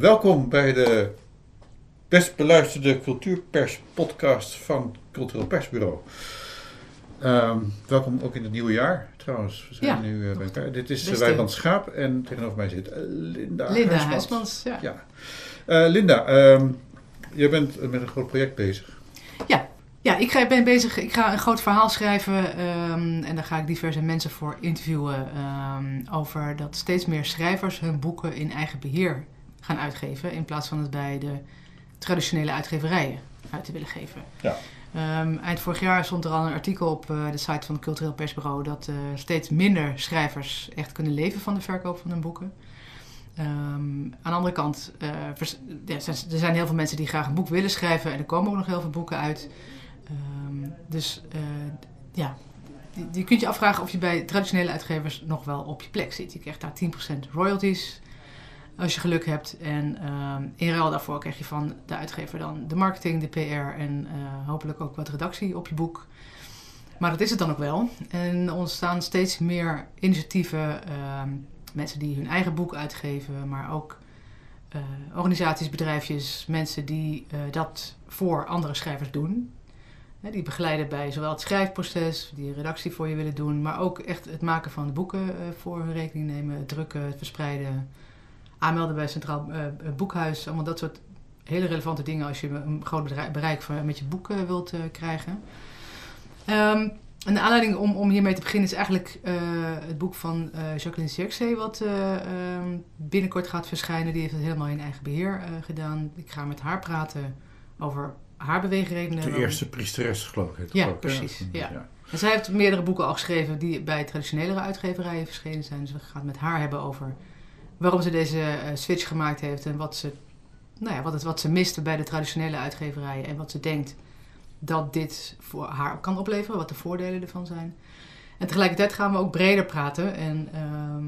Welkom bij de best beluisterde cultuurpers podcast van Cultureel Persbureau. Ehm, welkom ook in het nieuwe jaar trouwens. We zijn Ja, nu eh, bij elkaar. Dit is uh, beste- Wijnand Schaap en tegenover mij zit eh, Linda, Linda Huismans. Ja. Ja. Eh, Linda, ehm, jij bent eh, met een groot project bezig. ja, ik ga, ben bezig. Ik ga een groot verhaal schrijven. ehm, en daar ga ik diverse mensen voor interviewen. over dat steeds meer schrijvers hun boeken in eigen beheer gaan uitgeven. In plaats van het bij de traditionele uitgeverijen uit te willen geven. Ja. Ehm, eind vorig jaar stond er al een artikel op eh, de site van het Cultureel Persbureau dat eh, steeds minder schrijvers echt kunnen leven van de verkoop van hun boeken. Ehm, aan de andere kant, eh, ja, er zijn- heel veel mensen die graag een boek willen schrijven en er komen ook nog heel veel boeken uit. Ehm, dus ja, je kunt je afvragen of je bij traditionele uitgevers nog wel op je plek zit. Je krijgt daar 10% royalties als je geluk hebt. En ehm, in ruil daarvoor krijg je van de uitgever dan de marketing, de PR en eh, hopelijk ook wat redactie op je boek. Maar dat is het dan ook wel. En er ontstaan steeds meer initiatieven, ehm, mensen die hun eigen boek uitgeven, maar ook eh, organisaties, bedrijfjes, mensen die eh, dat voor andere schrijvers doen. Die begeleiden bij zowel het schrijfproces, die redactie voor je willen doen, maar ook echt het maken van de boeken voor hun rekening nemen, het drukken, het verspreiden, aanmelden bij het Centraal eh, eh, Boekhuis. Allemaal dat soort hele relevante dingen als je een groot bereik van, met je boek eh, wilt krijgen. Ehm, en de aanleiding om, om hiermee te beginnen is eigenlijk het boek van Jacqueline Zirkzee, wat eh, ehm, binnenkort gaat verschijnen. Die heeft het helemaal in eigen beheer eh, gedaan. Ik ga met haar praten over haar beweegredenen. De eerste priesteres geloof ik. het Ja, ook, precies, ja. ja. en zij heeft meerdere boeken al geschreven die bij traditionelere uitgeverijen verschenen zijn. Dus we gaan het met haar hebben over waarom ze deze eh, switch gemaakt heeft en wat ze, nou ja, wat, het, wat ze miste bij de traditionele uitgeverijen en wat ze denkt dat dit voor haar kan opleveren, wat de voordelen ervan zijn. En tegelijkertijd gaan we ook breder praten en ehm,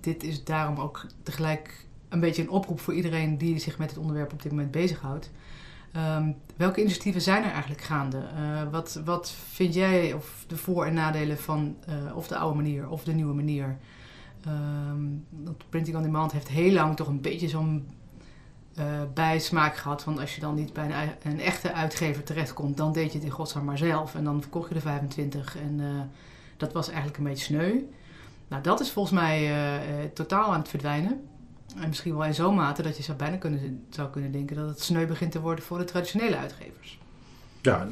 dit is daarom ook tegelijk een beetje een oproep voor iedereen die zich met het onderwerp op dit moment bezighoudt. Ehm, welke initiatieven zijn er eigenlijk gaande? Eh, wat, wat vind jij of de voor- en nadelen van eh, of de oude manier of de nieuwe manier? Ehm, want Printing on Demand heeft heel lang toch een beetje zo'n eh, bijsmaak gehad. Want als je dan niet bij een, echte uitgever terechtkomt, dan deed je het in godsnaam maar zelf. En dan verkocht je de 25 en eh, dat was eigenlijk een beetje sneu. Nou, dat is volgens mij eh, totaal aan het verdwijnen. En misschien wel in zo'n mate dat je zou bijna kunnen, zou kunnen denken dat het sneu begint te worden voor de traditionele uitgevers. Ja,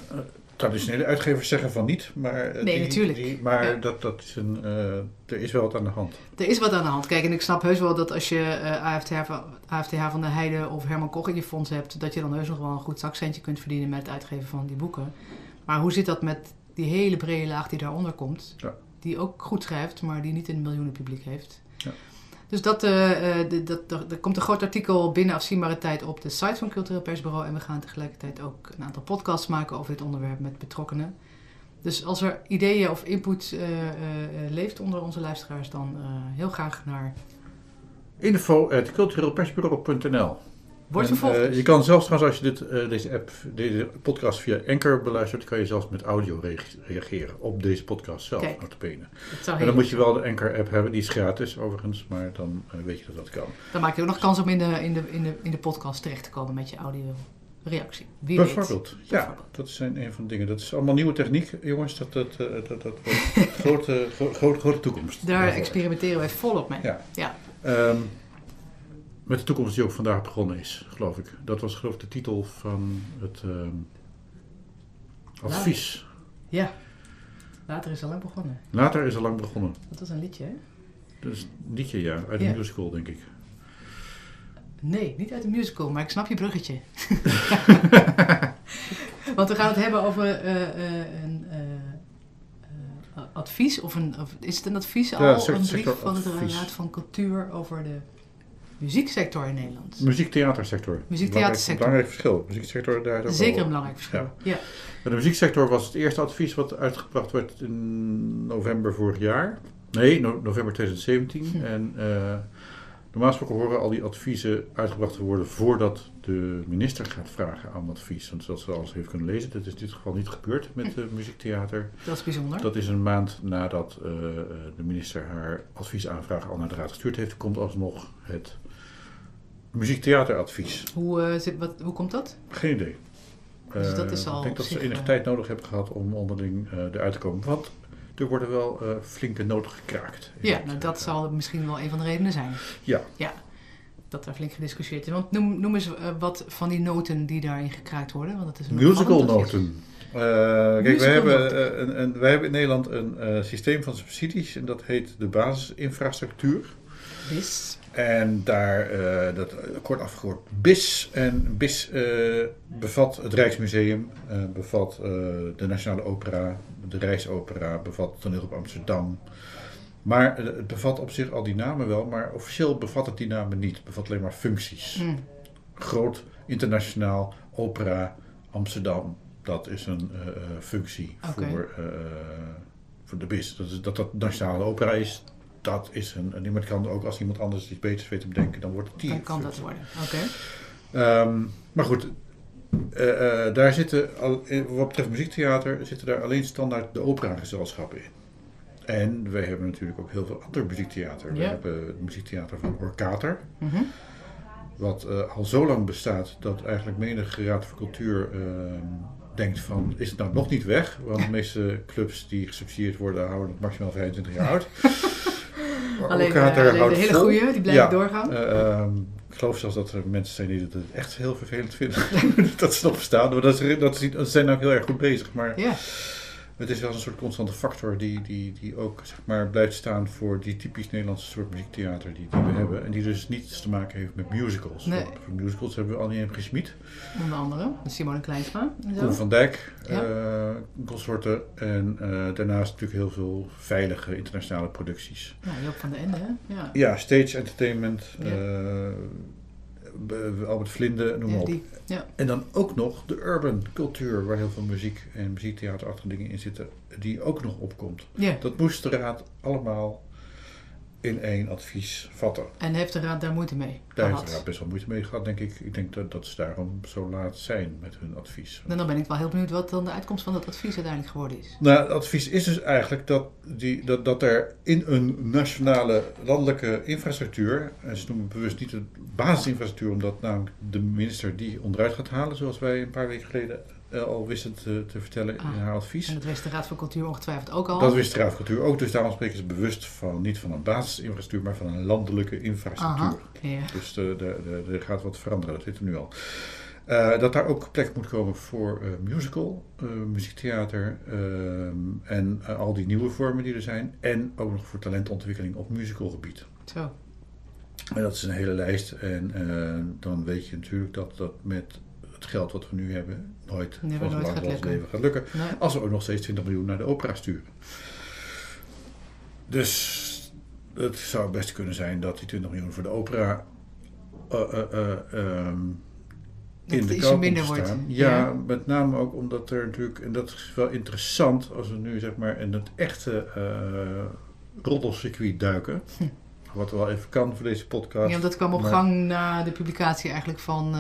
traditionele uitgevers zeggen van niet, maar, eh, Nee, die- natuurlijk. die- maar Ja. dat, dat is een, eh, er is wel wat aan de hand. Er is wat aan de hand. Kijk, en ik snap heus wel dat als je eh, AFTH, van, AFTH van de Heide of Herman Koch in je fonds hebt, dat je dan heus nog wel een goed zakcentje kunt verdienen met het uitgeven van die boeken. Maar hoe zit dat met die hele brede laag die daaronder komt? Ja. Die ook goed schrijft, maar die niet een miljoenen publiek heeft. Dus dat, eh, eh, dat, er komt een groot artikel binnen afzienbare tijd op de site van Cultureel Persbureau. En we gaan tegelijkertijd ook een aantal podcasts maken over dit onderwerp met betrokkenen. Dus als er ideeën of input eh, leeft onder onze luisteraars, dan heel graag naar Info eh, je kan zelfs trouwens, als je dit, eh, deze app, deze podcast via Anchor beluistert, kan je zelfs met audio re- reageren op deze podcast zelf, Kijk. En dan moet je wel de Anchor-app hebben, die is gratis overigens, maar dan eh, weet je dat dat kan. Dan maak je ook nog kans om in de, in de, in de, in de podcast terecht te komen met je audio reactie. Wie weet. Bijvoorbeeld, ja, Bijvoorbeeld. dat zijn een van de dingen. Dat is allemaal nieuwe techniek, jongens, dat, dat, dat, dat wordt grote, gro- grote, grote toekomst. Daar experimenteren wij volop mee. Ja. Ja. Ehm, met de toekomst die ook vandaag begonnen is, geloof ik. Dat was geloof ik de titel van het ehm, advies. Ja. Later is al lang begonnen. Later is al lang begonnen. Dat was een liedje, hè? Dat is een liedje, ja, uit Ja. een musical, denk ik. Nee, niet uit een musical, maar ik snap je bruggetje. Want we gaan het hebben over eh, eh, een eh, advies, of, een, of is het een advies al? Ja, een brief van de. Raad van Cultuur over de muzieksector in Nederland. Muziektheatersector. Muziektheatersector. Belangrijk verschil. Muzieksector, daar is ook Zeker wel- een belangrijk verschil. Ja. De muzieksector was het eerste advies wat uitgebracht werd in november vorig jaar. Nee, no- november 2017. Hm. En eh, normaal gesproken horen al die adviezen uitgebracht te worden voordat de minister gaat vragen aan advies. Want zodat ze alles heeft kunnen lezen. Dat is in dit geval niet gebeurd met het muziektheater. Dat is bijzonder. Dat is een maand nadat eh, eh, de minister haar adviesaanvraag al naar de raad gestuurd heeft. Komt alsnog het muziektheateradvies. Hoe, eh, zit, wat, hoe komt dat? Geen idee. Dus dat Eh, is al ik denk dat ze enige eh, tijd nodig hebben gehad om onderling eruit te komen. Want er worden wel flinke noten gekraakt. Ja, het, nou, dat zal misschien wel een van de redenen zijn. Ja. Ja, dat daar flink gediscussieerd is. Want noem, noem eens wat van die noten die daarin gekraakt worden. Want dat is een Musical noten. Eh, kijk, wij hebben, een, een, wij hebben in Nederland een systeem van subsidies en dat heet de basisinfrastructuur. Bis. En daar, eh, dat kort afgekort, BIS. En BIS eh, bevat het Rijksmuseum, eh, bevat de Nationale Opera, de Rijksopera, bevat Toneel op Amsterdam. Maar het bevat op zich al die namen wel, maar officieel bevat het die namen niet. Het bevat alleen maar functies. Mm. Groot, internationaal, opera, Amsterdam. Dat is een functie voor, voor de BIS. Dat, is, dat dat nationale opera is, dat is een... En iemand kan ook, als iemand anders iets beters weet te bedenken, dan wordt het die Dan kan dat worden. Oké. Ehm, maar goed, eh, eh, daar zitten, al, wat betreft muziektheater, zitten daar alleen standaard de operagezelschappen in. En wij hebben natuurlijk ook heel veel ander muziektheater. We hebben het muziektheater van Orkater, Mhm. wat eh, al zo lang bestaat dat eigenlijk menige raad voor cultuur ehm, denkt van, is het nou nog niet weg? Want de meeste clubs die gesubsidieerd worden, houden het maximaal 25 jaar oud. Maar Alleen, Orkater eh, alleen de hele goede, die blijven Ja. doorgaan. Eh, ehm, ik geloof zelfs dat er mensen zijn die het echt heel vervelend vinden dat ze nog bestaan. Maar dat, is, dat, is, dat zijn ook heel erg goed bezig. Maar Ja, het is wel een soort constante factor die, die, die ook zeg maar, blijft staan voor die typisch Nederlandse soort muziektheater die, die we hebben. En die dus niets te maken heeft met musicals. Nee. Voor musicals hebben we Annie M. G. Schmid, onder andere. Simone Kleinsma. Koen van Dijk, Ja. eh, consorten. En eh, daarnaast natuurlijk heel veel veilige internationale producties. Ja, Joop van de Ende, hè? Ja. Ja, stage entertainment, Ja. eh, Albert Vlinde, noem maar Ja, op. Ja. En dan ook nog de urban cultuur, waar heel veel muziek en muziektheaterachtige dingen in zitten, die ook nog opkomt. ja. Dat moest de raad allemaal in één advies vatten. En heeft de raad daar moeite mee Daar heeft de raad best wel moeite mee gehad, denk ik. Ik denk dat, dat ze daarom zo laat zijn met hun advies. En dan ben ik wel heel benieuwd wat dan de uitkomst van dat advies uiteindelijk geworden is. Nou, het advies is dus eigenlijk dat, die, dat, dat er in een nationale landelijke infrastructuur, en ze noemen bewust niet de basisinfrastructuur, omdat namelijk de minister die onderuit gaat halen, zoals wij een paar weken geleden eh, al wisten te, te vertellen in Ah. haar advies. En dat wist de Raad voor Cultuur ongetwijfeld ook al. Dat wist de Raad voor Cultuur ook, dus daarom spreken ze bewust van niet van een basisinfrastructuur, maar van een landelijke infrastructuur. Aha, ja. Dus er gaat wat veranderen, dat weten we nu al. Eh, dat daar ook plek moet komen voor eh, musical, eh, muziektheater ehm, en al die nieuwe vormen die er zijn. En ook nog voor talentontwikkeling op musicalgebied. Zo. En dat is een hele lijst. En dan weet je natuurlijk dat dat met het geld wat we nu hebben nooit Nee, van nooit gaat lukken. leven gaat lukken. Nee. Als we ook nog steeds 20 miljoen naar de opera sturen. Dus het zou best kunnen zijn dat die 20 miljoen voor de opera ehm, Dat in de kou minder te wordt. staan. Ja, Ja. met name ook omdat er natuurlijk, en dat is wel interessant, als we nu zeg maar in het echte roddelcircuit duiken. Hm. Wat wel even kan voor deze podcast. Ja, dat kwam op Maar- gang na de publicatie eigenlijk van,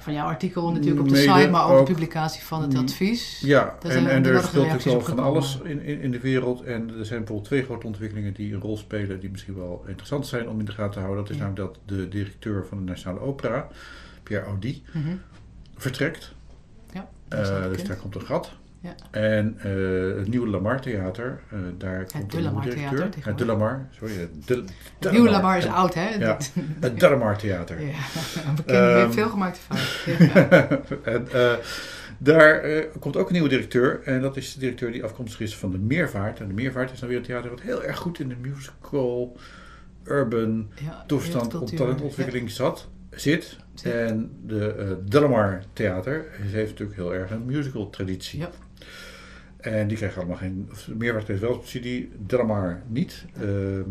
van jouw artikel natuurlijk op de Mede site, maar ook, ook- de publicatie van het Mm, advies. Ja, Daar en, er speelt natuurlijk wel op van alles in, in, in de wereld. En er zijn bijvoorbeeld twee grote ontwikkelingen die een rol spelen, die misschien wel interessant zijn om in de gaten te houden. Dat is Ja. namelijk dat de directeur van de Nationale Opera, Pierre Audi, Mhm. vertrekt. Ja, wel dus daar komt een gat. Ja. En eh, het nieuwe Lamar Theater, eh, daar komt De een nieuwe Lamar directeur. Theater tegenwoordig. de Lamar, sorry. De, de, Het nieuwe Lamar is oud, hè? Ja. Het De Lamar Theater. Ja, een bekende, Ehm. veel gemaakte fout. En, eh, daar komt ook een nieuwe directeur. En dat is de directeur die afkomstig is van de Meervaart. En de Meervaart is dan weer een theater wat heel erg goed in de musical, urban Ja, toestand, op talentontwikkeling zat, zit. En de eh Delamar Theater heeft natuurlijk heel erg een musical traditie. Ja. En die krijgen allemaal geen, of de Meervaart heeft wel subsidie, Delamar niet. Ehm,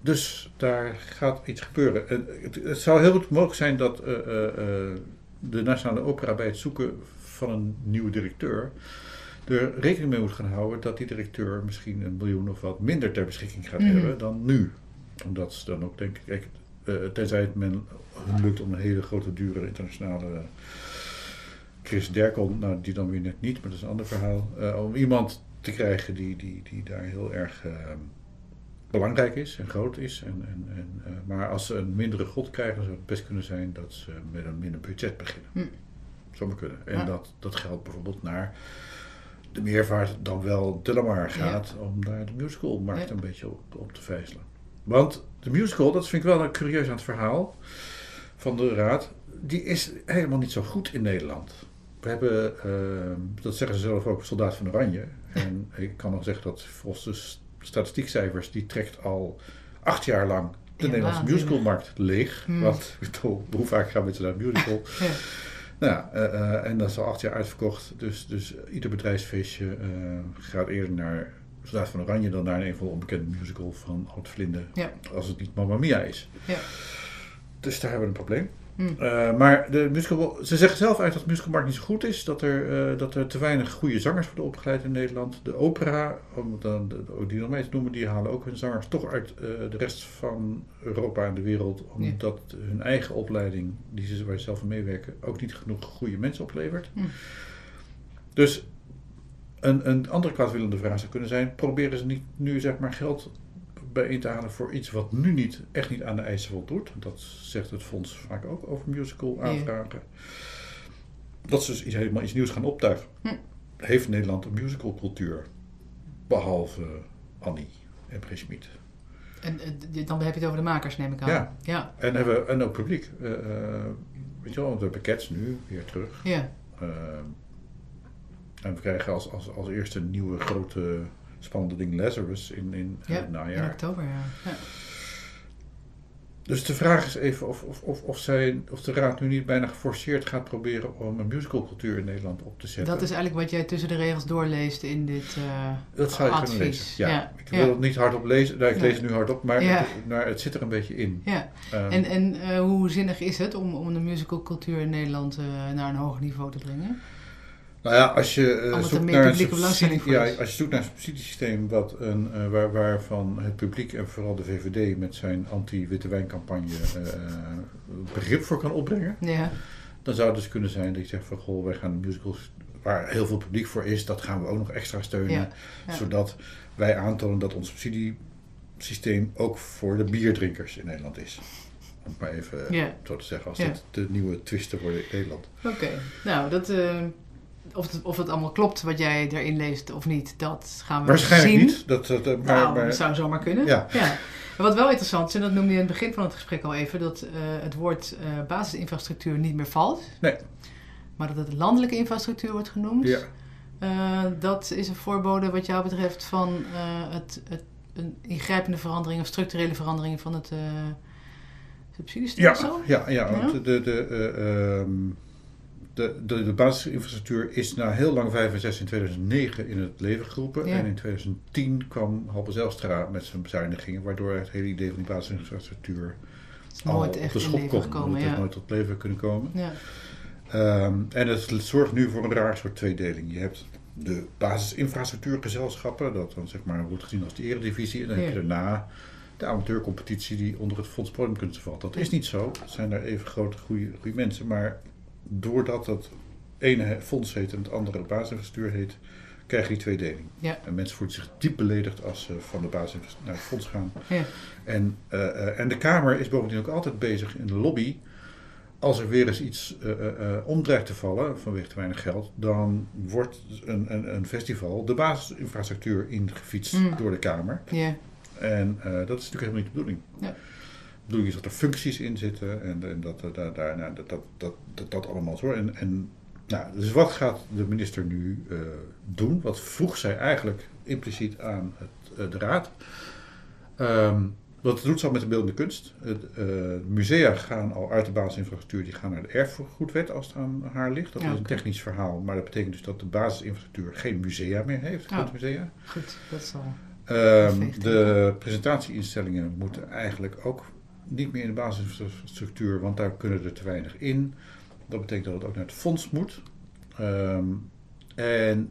dus daar gaat iets gebeuren. En het, het zou heel goed mogelijk zijn dat eh, eh, eh, de Nationale Opera bij het zoeken van een nieuwe directeur er rekening mee moet gaan houden dat die directeur misschien een miljoen of wat minder ter beschikking gaat Mhm. hebben dan nu. Omdat ze dan ook denk ik, tenzij het men hun lukt om een hele grote, dure internationale Chris Derkon, nou die dan weer net niet, maar dat is een ander verhaal. eh, om iemand te krijgen die, die, die daar heel erg eh, belangrijk is en groot is. En, en, en, uh, maar als ze een mindere god krijgen, zou het best kunnen zijn dat ze met een minder budget beginnen. Hm. Zou maar kunnen. En Ja. dat, dat geldt bijvoorbeeld naar de meervaart dan wel de Lamar gaat, om daar de musicalmarkt Ja. een beetje op, op te vijzelen. Want de musical, dat vind ik wel een curieus aan het verhaal van de Raad, die is helemaal niet zo goed in Nederland. We hebben, eh, dat zeggen ze zelf ook, Soldaat van Oranje. En ik kan nog zeggen dat volgens de statistiekcijfers, die trekt al acht jaar lang de Ja, Nederlandse musicalmarkt leeg. Hmm. Want hoe vaak gaan mensen naar een musical? Ja. Nou ja, eh, eh, en dat is al acht jaar uitverkocht. Dus, dus ieder bedrijfsfeestje gaat eerder naar Soldaat van Oranje dan naar een andere onbekende musical van Oud Vlinde. Ja. Als het niet Mamma Mia is. Ja. Dus daar hebben we een probleem. Hm. Eh, maar de musical, ze zeggen zelf uit dat de musicalmarkt niet zo goed is. Dat er, eh, dat er te weinig goede zangers worden opgeleid in Nederland. De opera, om dan de, die nog mee te noemen, die halen ook hun zangers toch uit eh, de rest van Europa en de wereld. Omdat hun eigen opleiding, die ze, waar ze zelf aan meewerken, ook niet genoeg goede mensen oplevert. Hm. Dus een, een andere kwaadwillende vraag zou kunnen zijn: proberen ze niet nu zeg maar geld bijeen te halen voor iets wat nu niet, echt niet aan de eisen voldoet? Dat zegt het fonds vaak ook over musical aanvragen. Dat ze dus iets, helemaal iets nieuws gaan optuigen. Hm. Heeft Nederland een musicalcultuur? Behalve Annie en Schmid. En eh, dan heb je het over de makers, neem ik aan. Ja. Ja. En, hebben, en ook publiek. Eh, weet je wel, we hebben Cats nu weer terug. Ja. Eh, en we krijgen als, als, als eerste nieuwe grote spannende ding Lazarus in, in Ja, het In najaar. oktober, ja. ja. Dus de vraag is even of, of, of, of, zij, of de Raad nu niet bijna geforceerd gaat proberen om een musicalcultuur in Nederland op te zetten. Dat is eigenlijk wat jij tussen de regels doorleest in dit eh, Dat zou je advies. kunnen lezen. Ja. Ja, Ik ja. wil het niet hardop lezen. Nou, ik Nee. lees het nu hardop, maar, Ja. het, maar het zit er een beetje in. Ja. Ehm, En, en eh, hoe zinnig is het om, om de musicalcultuur in Nederland eh, naar een hoger niveau te brengen? Nou ja, als je, eh, zoekt naar een voor ja, als je zoekt naar een subsidiesysteem wat een, eh, waar, waarvan het publiek en vooral de VVD met zijn anti-witte wijncampagne eh, begrip voor kan opbrengen, Ja. dan zou het dus kunnen zijn dat je zegt van goh, wij gaan musicals waar heel veel publiek voor is, dat gaan we ook nog extra steunen, Ja, ja. zodat wij aantonen dat ons subsidiesysteem ook voor de bierdrinkers in Nederland is. Om het maar even Ja. zo te zeggen, als dit de nieuwe twisten worden in Nederland. Oké. Nou, dat, of, het, of het allemaal klopt wat jij erin leest of niet, dat gaan we Waarschijnlijk zien. niet. Dat, dat, maar, nou, maar, dat zou zomaar kunnen. Ja. Maar wat wel interessant is, en dat noemde je in het begin van het gesprek al even, dat eh, het woord eh, basisinfrastructuur niet meer valt. Nee. Maar dat het landelijke infrastructuur wordt genoemd. Ja. Eh, dat is een voorbode wat jou betreft van het, het, een ingrijpende verandering of structurele verandering van het Ja, subsidiestelsel. ja, ja, Ja? want de, de, de, eh, ehm, de, de, de basisinfrastructuur is na heel lang 5 en 6 in 2009 in het leven geroepen. Ja. En in 2010 kwam Halbe Zijlstra met zijn bezuinigingen, waardoor het hele idee van die basisinfrastructuur al Nooit op de schop kon. is ja. nooit tot leven kunnen komen. Ja. Ehm, en het zorgt nu voor een raar soort tweedeling. Je hebt de basisinfrastructuurgezelschappen, dat dan zeg maar wordt gezien als de eredivisie. En dan heb je daarna de amateurcompetitie die onder het Fonds valt. Dat is niet zo. Het zijn daar even grote, goede mensen. Maar doordat het ene fonds heet en het andere basisinfrastructuur heet, krijg je die tweedeling. Ja. En mensen voelen zich diep beledigd als ze van de basis naar het fonds gaan. Ja. En, eh, eh, en de Kamer is bovendien ook altijd bezig in de lobby. Als er weer eens iets om dreigt te vallen vanwege te weinig geld, dan wordt een, een, een festival de basisinfrastructuur ingefietst Mm. door de Kamer. Ja. En dat is natuurlijk helemaal niet de bedoeling. Ja. Bedoeling is dat er functies in zitten en, en dat, dat, dat, daar- nou, dat, dat, dat, dat, dat allemaal zo. En, en, nou, dus wat gaat de minister nu eh, doen? Wat vroeg zij eigenlijk impliciet aan het, eh, de raad? Ehm, wat doet ze al met de beeldende kunst? Het, eh, musea gaan al uit de basisinfrastructuur, die gaan naar de erfgoedwet als het aan haar ligt. Dat Ja, is een technisch verhaal, maar dat betekent dus dat de basisinfrastructuur geen musea meer heeft, Oh. kunstmusea. Goed, dat zal. Perfect. de presentatieinstellingen moeten eigenlijk ook niet meer in de basisinfrastructuur, want daar kunnen er te weinig in. Dat betekent dat het ook naar het fonds moet. Ehm, en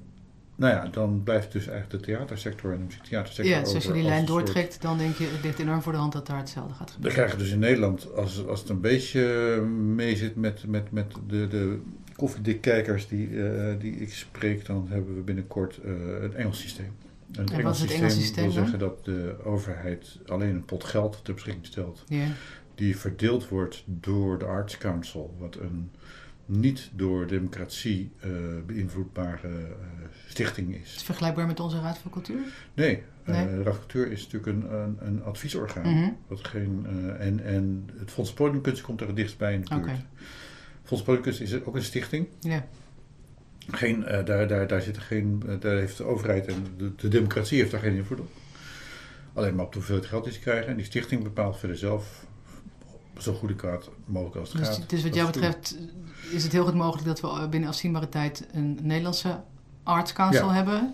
nou ja, dan blijft dus eigenlijk de theatersector en de muziektheatersector Ja, dus als je die lijn soort- doortrekt, dan denk je, het ligt enorm voor de hand dat daar hetzelfde gaat Dan gebeuren. krijg je dus in Nederland, als, als het een beetje mee zit met, met, met de, de koffiedikkijkers die, eh, die ik spreek, dan hebben we binnenkort eh, een Engels systeem. En het En het Engelse systeem wil dan? zeggen dat de overheid alleen een pot geld ter beschikking stelt. Die verdeeld wordt door de Arts Council. Wat een niet door democratie eh, beïnvloedbare eh, stichting Is het is. vergelijkbaar met onze Raad voor Cultuur? Nee, eh, Nee? de Raad voor Cultuur is natuurlijk een, een, een adviesorgaan. Mhm. Wat geen, en, en het Fonds Podiumkunst komt er het dichtst bij in de buurt. Fonds Podiumkunst is ook een stichting. Ja. Geen, eh, daar, daar, daar, zitten geen, eh, daar heeft de overheid en de, de democratie heeft daar geen invloed op. Alleen maar op de hoeveelheid geld die ze krijgen. En die stichting bepaalt verder zelf zo goed en kwaad mogelijk als het Dus, gaat. dus wat jou betreft is het heel goed mogelijk dat we binnen afzienbare tijd een Nederlandse Arts Council Ja. hebben.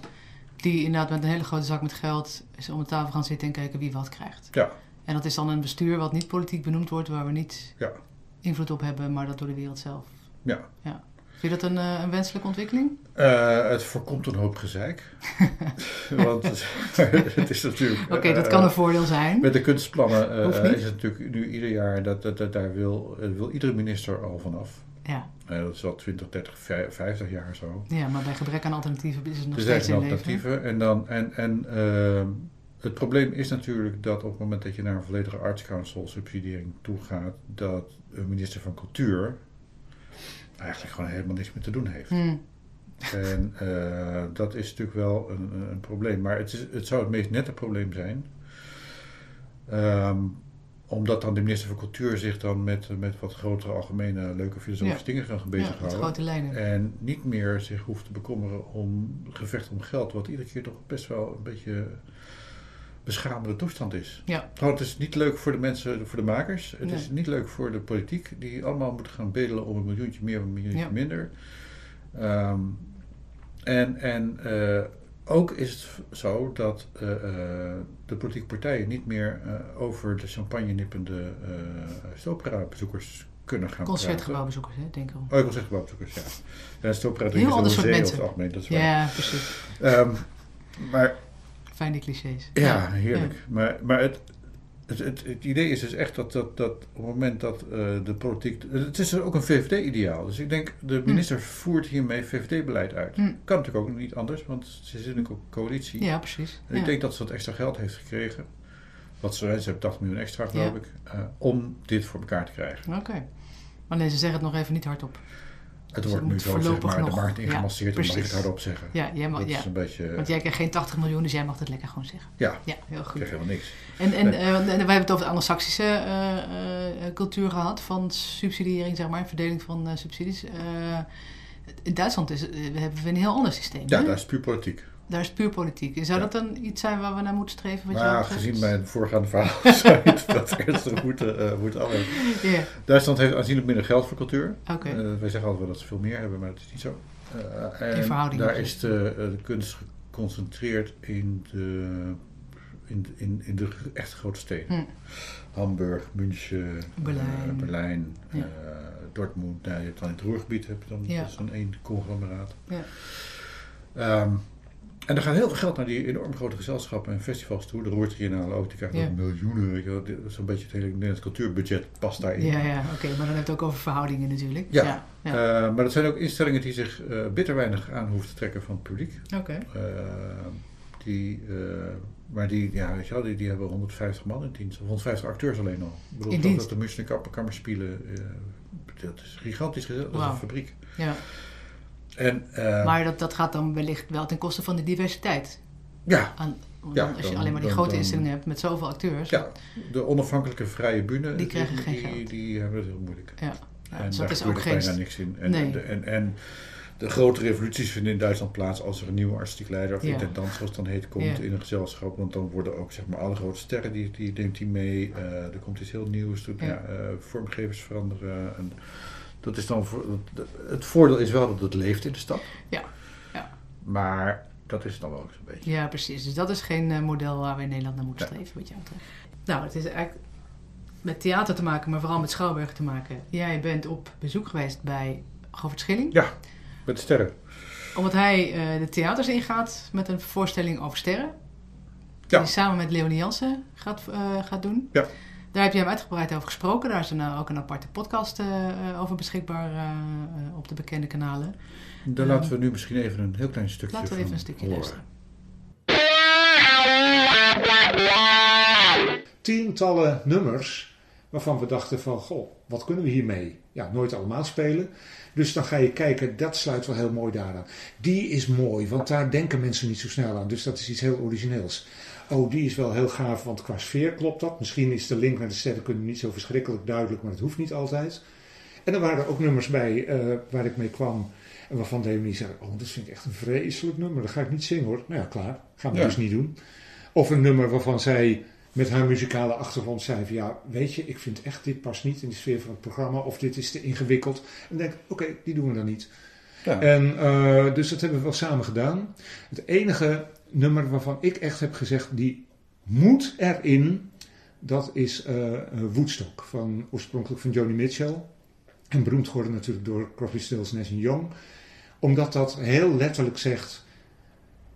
Die inderdaad met een hele grote zak met geld is om de tafel gaan zitten en kijken wie wat krijgt. Ja. En dat is dan een bestuur wat niet politiek benoemd wordt, waar we niet Ja. invloed op hebben, maar dat door de wereld zelf. Ja. Vind je dat een, eh, een wenselijke ontwikkeling? Eh, het voorkomt een hoop gezeik. Want het is natuurlijk... Oké, eh, dat kan een voordeel zijn. Met de kunstplannen eh, is het natuurlijk nu ieder jaar, dat, dat, dat, daar wil, eh, wil iedere minister al vanaf. Ja. Eh, dat is al 20, 30, 50 jaar zo. ja, maar bij gebrek aan alternatieven is het nog Er zijn steeds in leven. alternatieven. En, dan, en, en ehm, het probleem is natuurlijk dat op het moment dat je naar een volledige Arts Council subsidiëring toe gaat, dat een minister van Cultuur eigenlijk gewoon helemaal niks meer te doen heeft. Hm. En eh, dat is natuurlijk wel een, een- probleem. Maar het, is, het zou het meest nette probleem zijn. Ehm, omdat dan de minister van Cultuur zich dan met, met wat grotere, algemene, leuke filosofische Ja. dingen gaan Ja, met bezighouden. grote lijnen. En niet meer zich hoeft te bekommeren om gevecht om geld, wat iedere keer toch best wel een beetje beschamende toestand is. Ja. Nou, het is niet leuk voor de mensen, voor de makers. Het Nee. is niet leuk voor de politiek, die allemaal moeten gaan bedelen om een miljoentje meer, een miljoentje Ja. minder. Ehm, en en eh, ook is het zo dat eh, eh, de politieke partijen niet meer over de champagne nippende uh, stoopera-bezoekers kunnen gaan praten. Concertgebouwbezoekers, hè, denk ik. Oh, ik wil zeggen gebouwbezoekers, ja. ja stoopera Heel ander soort mensen. algemeen, dat is waar. Ja, precies. Ehm, maar Fijn die clichés. ja, heerlijk. Maar, maar het, het, het, het idee is dus echt dat, dat, dat op het moment dat eh, de politiek... Het is dus ook een VVD-ideaal. Dus ik denk, de minister voert hiermee VVD-beleid uit. Hm. Kan natuurlijk ook niet anders, want ze zit in een coalitie. Ja, precies. En Ja. ik denk dat ze wat extra geld heeft gekregen. Wat ze, ze hebben 80 miljoen extra, geloof Ja. ik. eh, om dit voor elkaar te krijgen. Oké. Maar nee, ze zeggen het nog even niet hardop. Het wordt nu zo zeg maar de nog- markt ja, ingemasseerd. mag ik het hardop zeggen. Ja, jij mag, dat ja. is een beetje... Want jij krijgt geen 80 miljoen, dus jij mag het lekker gewoon zeggen. Ja, Ja, heel ik goed. krijg helemaal niks. En, en Nee. eh, we hebben het over de anglo-saxische eh, eh, cultuur gehad, van subsidiëring, zeg maar, verdeling van subsidies. In Duitsland is, hebben we een heel ander systeem. Ja, hè? dat is puur politiek. Daar is puur politiek. En Zou Ja. dat dan iets zijn waar we naar moeten streven? Wat jou ja, gezien mijn voorgaande verhaal zou je dat ernstig moeten, eh moeten Duitsland heeft aanzienlijk minder geld voor cultuur. Eh, wij zeggen altijd wel dat ze veel meer hebben, maar dat is niet zo. Eh, en In verhouding daar is de, de kunst geconcentreerd in de, in, in, in de echt grote steden. Hm. Hamburg, München, Berlijn. Berlijn Ja. Dortmund. Nou, je hebt dan in het Roergebied heb je dan Ja. dat is dan één conglomeraat. Ja. Ehm, en er gaat heel veel geld naar die enorm grote gezelschappen en festivals toe. De Roertriennale ook, die krijgen Ja. ook miljoenen. Weet je Zo'n beetje het hele Nederlands cultuurbudget past daarin. Ja, ja, oké. Maar dan heb je het ook over verhoudingen natuurlijk. Ja. ja. ja. Eh, maar dat zijn ook instellingen die zich eh, bitter weinig aan hoeven te trekken van het publiek. Oké. Eh, die, maar die, ja, weet je wel, die, die hebben 150 man in dienst. Of 150 acteurs alleen al. Ik bedoel, In dat de München Kammer- Kammerspielen, dat is gigantisch, dat is een fabriek. Ja. En, eh, Maar dat, dat gaat dan wellicht wel ten koste van de diversiteit. ja, Aan, als je dan- alleen maar die dan- grote instellingen hebt met zoveel acteurs. ja, de onafhankelijke vrije bühne, Die krijgen geen die, geld. die hebben het heel moeilijk. Ja. Ja, en dus daar is ook bijna geen... niks in. En, Nee. de, en, en de grote revoluties vinden in Duitsland plaats als er een nieuwe artistiek leider of Ja. intendant, zoals het dan heet, komt Ja. in een gezelschap. Want dan worden ook zeg maar, alle grote sterren, die, die neemt hij mee. Eh, er komt iets heel nieuws. Doet, Ja. ja. eh, vormgevers veranderen. En dat is dan voor, het voordeel is wel dat het leeft in de stad. Ja. Ja. Maar dat is het dan wel ook zo'n beetje. Ja, precies. Dus dat is geen eh, model waar we in Nederland naar moeten Ja. streven, wat jou betreft. Nou, het is eigenlijk met theater te maken, maar vooral met Schouwburg te maken. Jij bent op bezoek geweest bij Govert Schilling. Ja, met sterren. Omdat hij eh, de theaters ingaat met een voorstelling over sterren. Die Ja. hij samen met Leonie Jansen gaat, eh, gaat doen. Ja. Daar heb je hem uitgebreid over gesproken. Daar is een, eh, ook een aparte podcast eh, eh, over beschikbaar op de bekende kanalen. Dan Ehm, laten we nu misschien even een heel klein stukje Laten we van even een stukje horen. luisteren. Tientallen nummers waarvan we dachten van, goh, wat kunnen we hiermee? Ja, nooit allemaal spelen. Dus dan ga je kijken, dat sluit wel heel mooi daaraan. Die is mooi, want daar denken mensen niet zo snel aan. Dus dat is iets heel origineels. Oh, die is wel heel gaaf, want qua sfeer klopt dat. Misschien is de link naar de sterrenkunde niet zo verschrikkelijk duidelijk, maar dat hoeft niet altijd. En er waren er ook nummers bij uh, waar ik mee kwam. En waarvan Leonie zei, oh, dat vind ik echt een vreselijk nummer. Dat ga ik niet zingen hoor. Nou ja, klaar. Gaan we ja. dus niet doen. Of een nummer waarvan zij met haar muzikale achtergrond zei van ja, weet je, ik vind echt dit past niet in de sfeer van het programma of dit is te ingewikkeld. En dan denk ik, oké, okay, die doen we dan niet. Ja. En uh, dus dat hebben we wel samen gedaan. Het enige nummer waarvan ik echt heb gezegd, die moet erin, dat is uh, Woodstock, van, oorspronkelijk van Joni Mitchell. En beroemd geworden natuurlijk door Crosby, Stills, Nash Young. Omdat dat heel letterlijk zegt,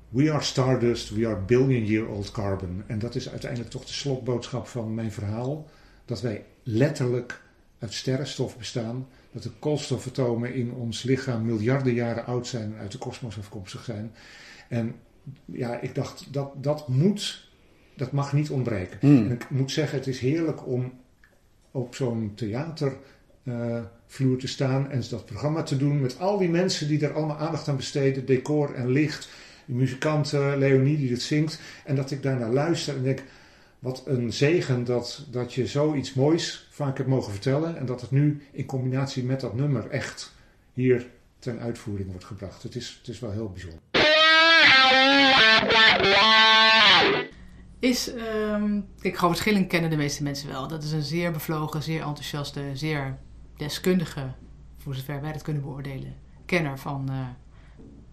we are stardust, we are billion year old carbon. En dat is uiteindelijk toch de slotboodschap van mijn verhaal. Dat wij letterlijk uit sterrenstof bestaan. Dat de koolstofatomen in ons lichaam miljarden jaren oud zijn en uit de kosmos afkomstig zijn. En ja, ik dacht, dat, dat moet, dat mag niet ontbreken. Hmm. En ik moet zeggen, het is heerlijk om op zo'n theatervloer te staan en dat programma te doen met al die mensen die er allemaal aandacht aan besteden, decor en licht die muzikant Leonie die het zingt. En dat ik daarnaar luister en denk, wat een zegen dat, dat je zoiets moois vaak hebt mogen vertellen. En dat het nu in combinatie met dat nummer echt hier ten uitvoering wordt gebracht. Het is, het is wel heel bijzonder. Is, um, kijk, Govert Schilling kennen de meeste mensen wel. Dat is een zeer bevlogen, zeer enthousiaste, zeer deskundige, voor zover wij dat kunnen beoordelen, kenner van... Uh,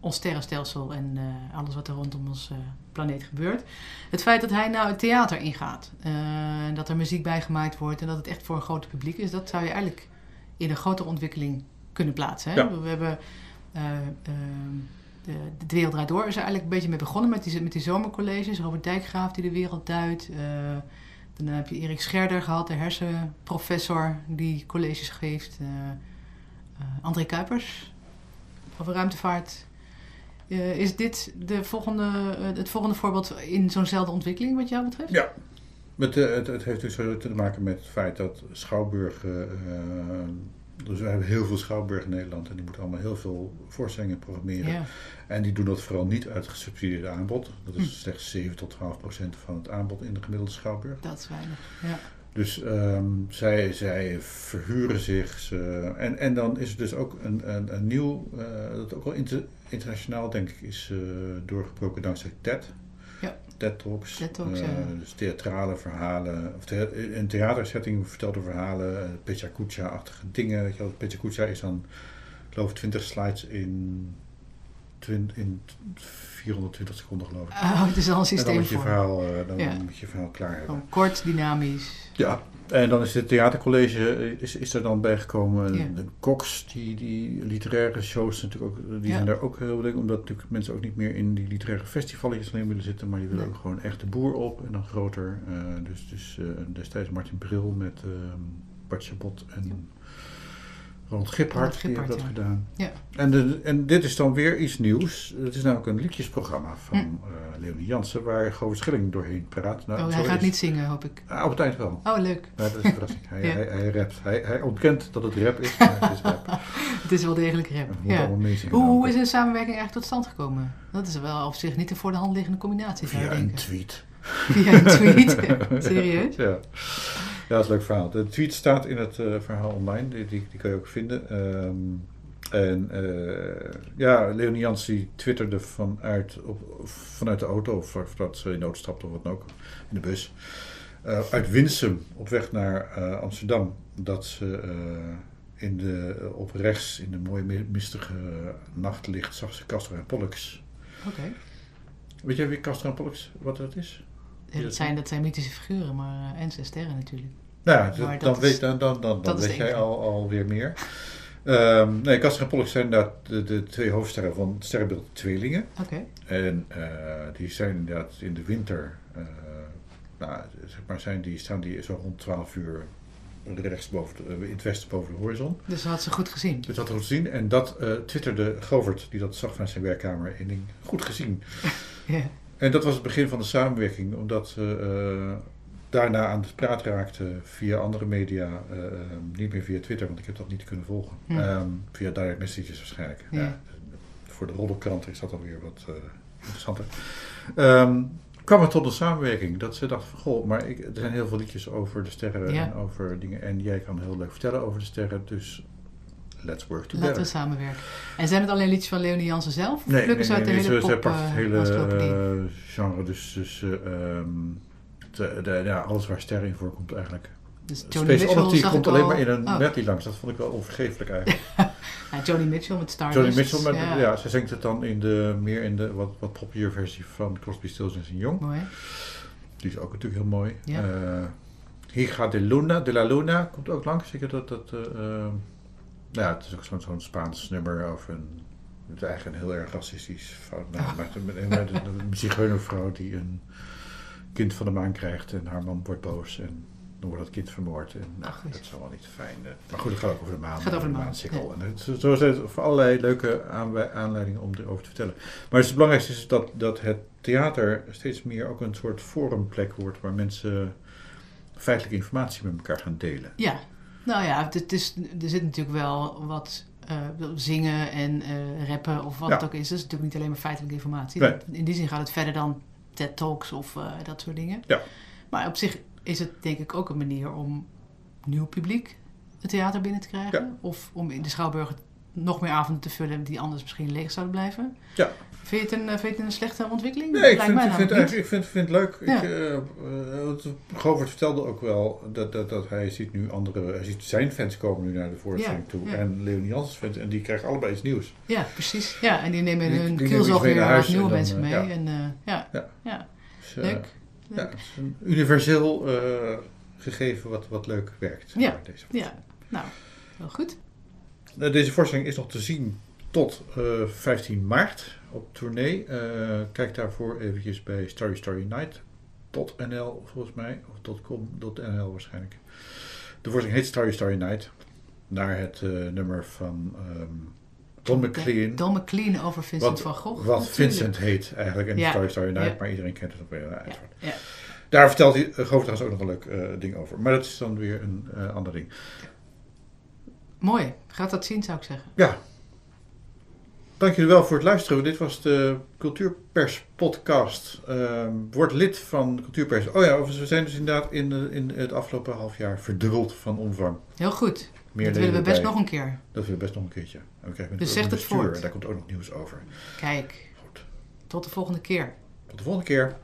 ons sterrenstelsel en uh, alles wat er rondom ons uh, planeet gebeurt. Het feit dat hij nou het theater ingaat, uh, dat er muziek bijgemaakt wordt en dat het echt voor een groot publiek is, dat zou je eigenlijk in een grotere ontwikkeling kunnen plaatsen. Hè? Ja. We hebben de, de Wereld Draait Door is er eigenlijk een beetje mee begonnen met die, met die zomercolleges. Robert Dijkgraaf die de wereld duidt. dan heb je Erik Scherder gehad, de hersenprofessor die colleges geeft. André Kuipers over ruimtevaart. Uh, is dit de volgende, uh, het volgende voorbeeld in zo'nzelfde ontwikkeling wat jou betreft? Ja, uh, het, het, heeft dus te maken met het feit dat Schouwburg... dus we hebben heel veel Schouwburg in Nederland en die moeten allemaal heel veel voorstellingen programmeren. Ja. En die doen dat vooral niet uit gesubsidieerde aanbod. Dat is hm. slechts 7 tot 12 procent van het aanbod in de gemiddelde Schouwburg. Dat is weinig, ja. Dus um, zij, zij verhuren zich. Ze, en, en dan is er dus ook een, een, een nieuw, uh, dat ook wel inter, internationaal denk ik is uh, doorgebroken dankzij TED. TED Talks. TED Talks uh, ja. Dus theatrale verhalen, of the, een theatersetting vertelde verhalen, uh, Pecha Kucha-achtige dingen. Weet je wel. Pecha Kucha is dan, ik geloof 20 slides in, in 420 seconden geloof ik. Oh, het is al een systeem en dan moet je verhaal, uh, dan Ja. moet je verhaal klaar hebben. Kort, dynamisch. Ja, en dan is het theatercollege is, is er dan bijgekomen. Ja. De Cox, die, die literaire shows natuurlijk ook, die Ja. zijn daar ook heel leuk. Omdat natuurlijk mensen ook niet meer in die literaire festivalletjes alleen willen zitten. Maar die willen Nee. ook gewoon echt de boer op en dan groter. Eh, dus dus eh, destijds Martin Bril met uh, Bart Chabot en Ronald Giphart, die hebben dat gedaan. Ja. En, de, en dit is dan weer iets nieuws. Het is namelijk een liedjesprogramma van eh, Leonie Jansen, waar Govert Schilling doorheen praat. Nou, Oh, hij gaat is- niet zingen, hoop ik. Ah, op het eind wel. Oh, leuk. Ja, dat is een verrassing. Hij, hij, hij rapt. Hij, hij ontkent dat het rap is, maar het is rap. Het is wel degelijk rap. Ja. Hoe, hoe is een samenwerking eigenlijk tot stand gekomen? Dat is wel op zich niet een voor de hand liggende combinatie, zou Via een denken. tweet. Via een tweet? Serieus? Ja. Ja, dat is een leuk verhaal. De tweet staat in het eh, verhaal online. Die, die, die kan je ook vinden. Ehm, en eh, ja, Leonie Jans die twitterde vanuit, op, vanuit de auto, of, of dat ze in auto stapte of wat dan ook, in de bus. eh, uit Winsum op weg naar Amsterdam. Dat ze in de, op rechts in de mooie mi- mistige nachtlicht zag ze Castro en Pollux. Oké. Weet jij wie Castro en Pollux, wat dat is? Ja, dat, zijn, dat zijn mythische figuren, maar en sterren natuurlijk. Nou, ja, dan, weet, dan, dan, dan, dan weet jij al, alweer meer. Ehm nee, Castor en Pollux zijn inderdaad de, de twee hoofdsterren van het sterrenbeeld Tweelingen. Oké. En eh, die zijn inderdaad in de winter, eh, nou, zeg maar, zijn die, staan die zo rond 12 uur rechts boven de- in het westen boven de horizon. Dus dat had ze goed gezien. Dus dat had goed gezien. En dat eh, twitterde Govert, die dat zag vanuit zijn werkkamer, in ding goed gezien. Ja. En dat was het begin van de samenwerking, omdat ze eh, daarna aan de praat raakten via andere media. eh, eh, niet meer via Twitter, want ik heb dat niet kunnen volgen. Hm. Ehm, via direct messages waarschijnlijk. Ja. Ja, voor de roddelkrant is dat alweer wat eh, interessanter. Ehm, kwam het tot een samenwerking. Dat ze dachten van, goh, maar ik, er zijn heel veel liedjes over de sterren Ja. en over dingen. En jij kan heel leuk vertellen over de sterren, dus let's work together. Laten we samenwerken. En zijn het alleen liedjes van Leonie Jansen zelf? Of Nee, nee, plukken ze nee, uit de nee, hele ze, ze pop pakt het hele genre, dus, dus eh, ehm, de, de- ja, alles waar sterren in voorkomt eigenlijk. Dus Space Mitchell Oddity komt alleen al- maar in een Oh, medley langs, dat vond ik wel onvergeeflijk eigenlijk. ja, Joni Mitchell met Stardust. Johnny Mitchell, met, ja. ja. ze zingt het dan in de, meer in de wat, wat poppier versie van Crosby, Stills en Young. Mooi. Die is ook natuurlijk heel mooi. Ja. Eh, Higa de Luna, de la Luna komt ook langs. Zeker dat, dat, eh, eh, ja, het is ook zo'n zo'n Spaans nummer over een, het is eigenlijk een heel erg racistisch fout. Nou, Ah. maar een, een, een, een zigeunervrouw die een kind van de maan krijgt en haar man wordt boos en dan wordt dat kind vermoord. En nou, Ach, dat is allemaal niet fijn. eh. Maar goed, het gaat ook over de maan. gaat over de maan. En het, zo zijn het voor allerlei leuke aanleidingen om erover te vertellen. Maar het belangrijkste is dat, dat het theater steeds meer ook een soort forumplek wordt waar mensen feitelijke informatie met elkaar gaan delen. Ja, nou ja, het is, er zit natuurlijk wel wat eh, zingen en eh, rappen of wat Ja. het ook is. Dat is natuurlijk niet alleen maar feitelijke informatie. Nee. In die zin gaat het verder dan TED Talks of eh, dat soort dingen. Ja. Maar op zich is het denk ik ook een manier om nieuw publiek het theater binnen te krijgen. Ja. Of om in de Schouwburg nog meer avonden te vullen die anders misschien leeg zouden blijven. Ja. Vind je het een, eh, vind je het een slechte ontwikkeling? Nee, ik vind, ik vind, ik vind, vind het leuk. Ja. Ik, eh, eh, Govert vertelde ook wel dat, dat, dat hij ziet nu andere, hij ziet zijn fans komen nu naar de voorstelling Ja, toe. ja. En Leonie Janssens fans, en die krijgen allebei iets nieuws. Ja, precies. Ja, en die nemen Die- hun kielzog mee weer naar nieuwe dan, mensen mee. ja. En, ja. Ja. Dus, leuk. Ja, het is een universeel gegeven wat, wat leuk werkt. Ja. Deze, Ja, nou, heel goed. Eh, deze voorstelling is nog te zien tot eh, 15 maart op tournee. Eh, kijk daarvoor eventjes bij Starry Starry Night.nl volgens mij, of .com.nl waarschijnlijk. De voorstelling heet Starry Starry Night, naar het eh, nummer van ehm, Don McLean. Don McLean over Vincent Wat, van Gogh. wat natuurlijk. Vincent heet eigenlijk in Ja. Starry Starry Night, Ja. maar iedereen kent het op uiteraard. Ja. Daar vertelt hij trouwens ook nog een leuk eh, ding over. Maar dat is dan weer een eh, ander ding. Mooi. Gaat dat zien, zou ik zeggen. Ja. Dank jullie wel voor het luisteren. Dit was de Cultuurpers podcast. Ehm, word lid van Cultuurpers. Oh ja, we zijn dus inderdaad in, de- in het afgelopen half jaar verdubbeld van omvang. Heel goed. Meer dat willen we best bij. nog een keer. Dat willen we best nog een keertje. En we krijgen Dus zeg het voort. En daar komt ook nog nieuws over. Kijk, Goed. tot de volgende keer. Tot de volgende keer.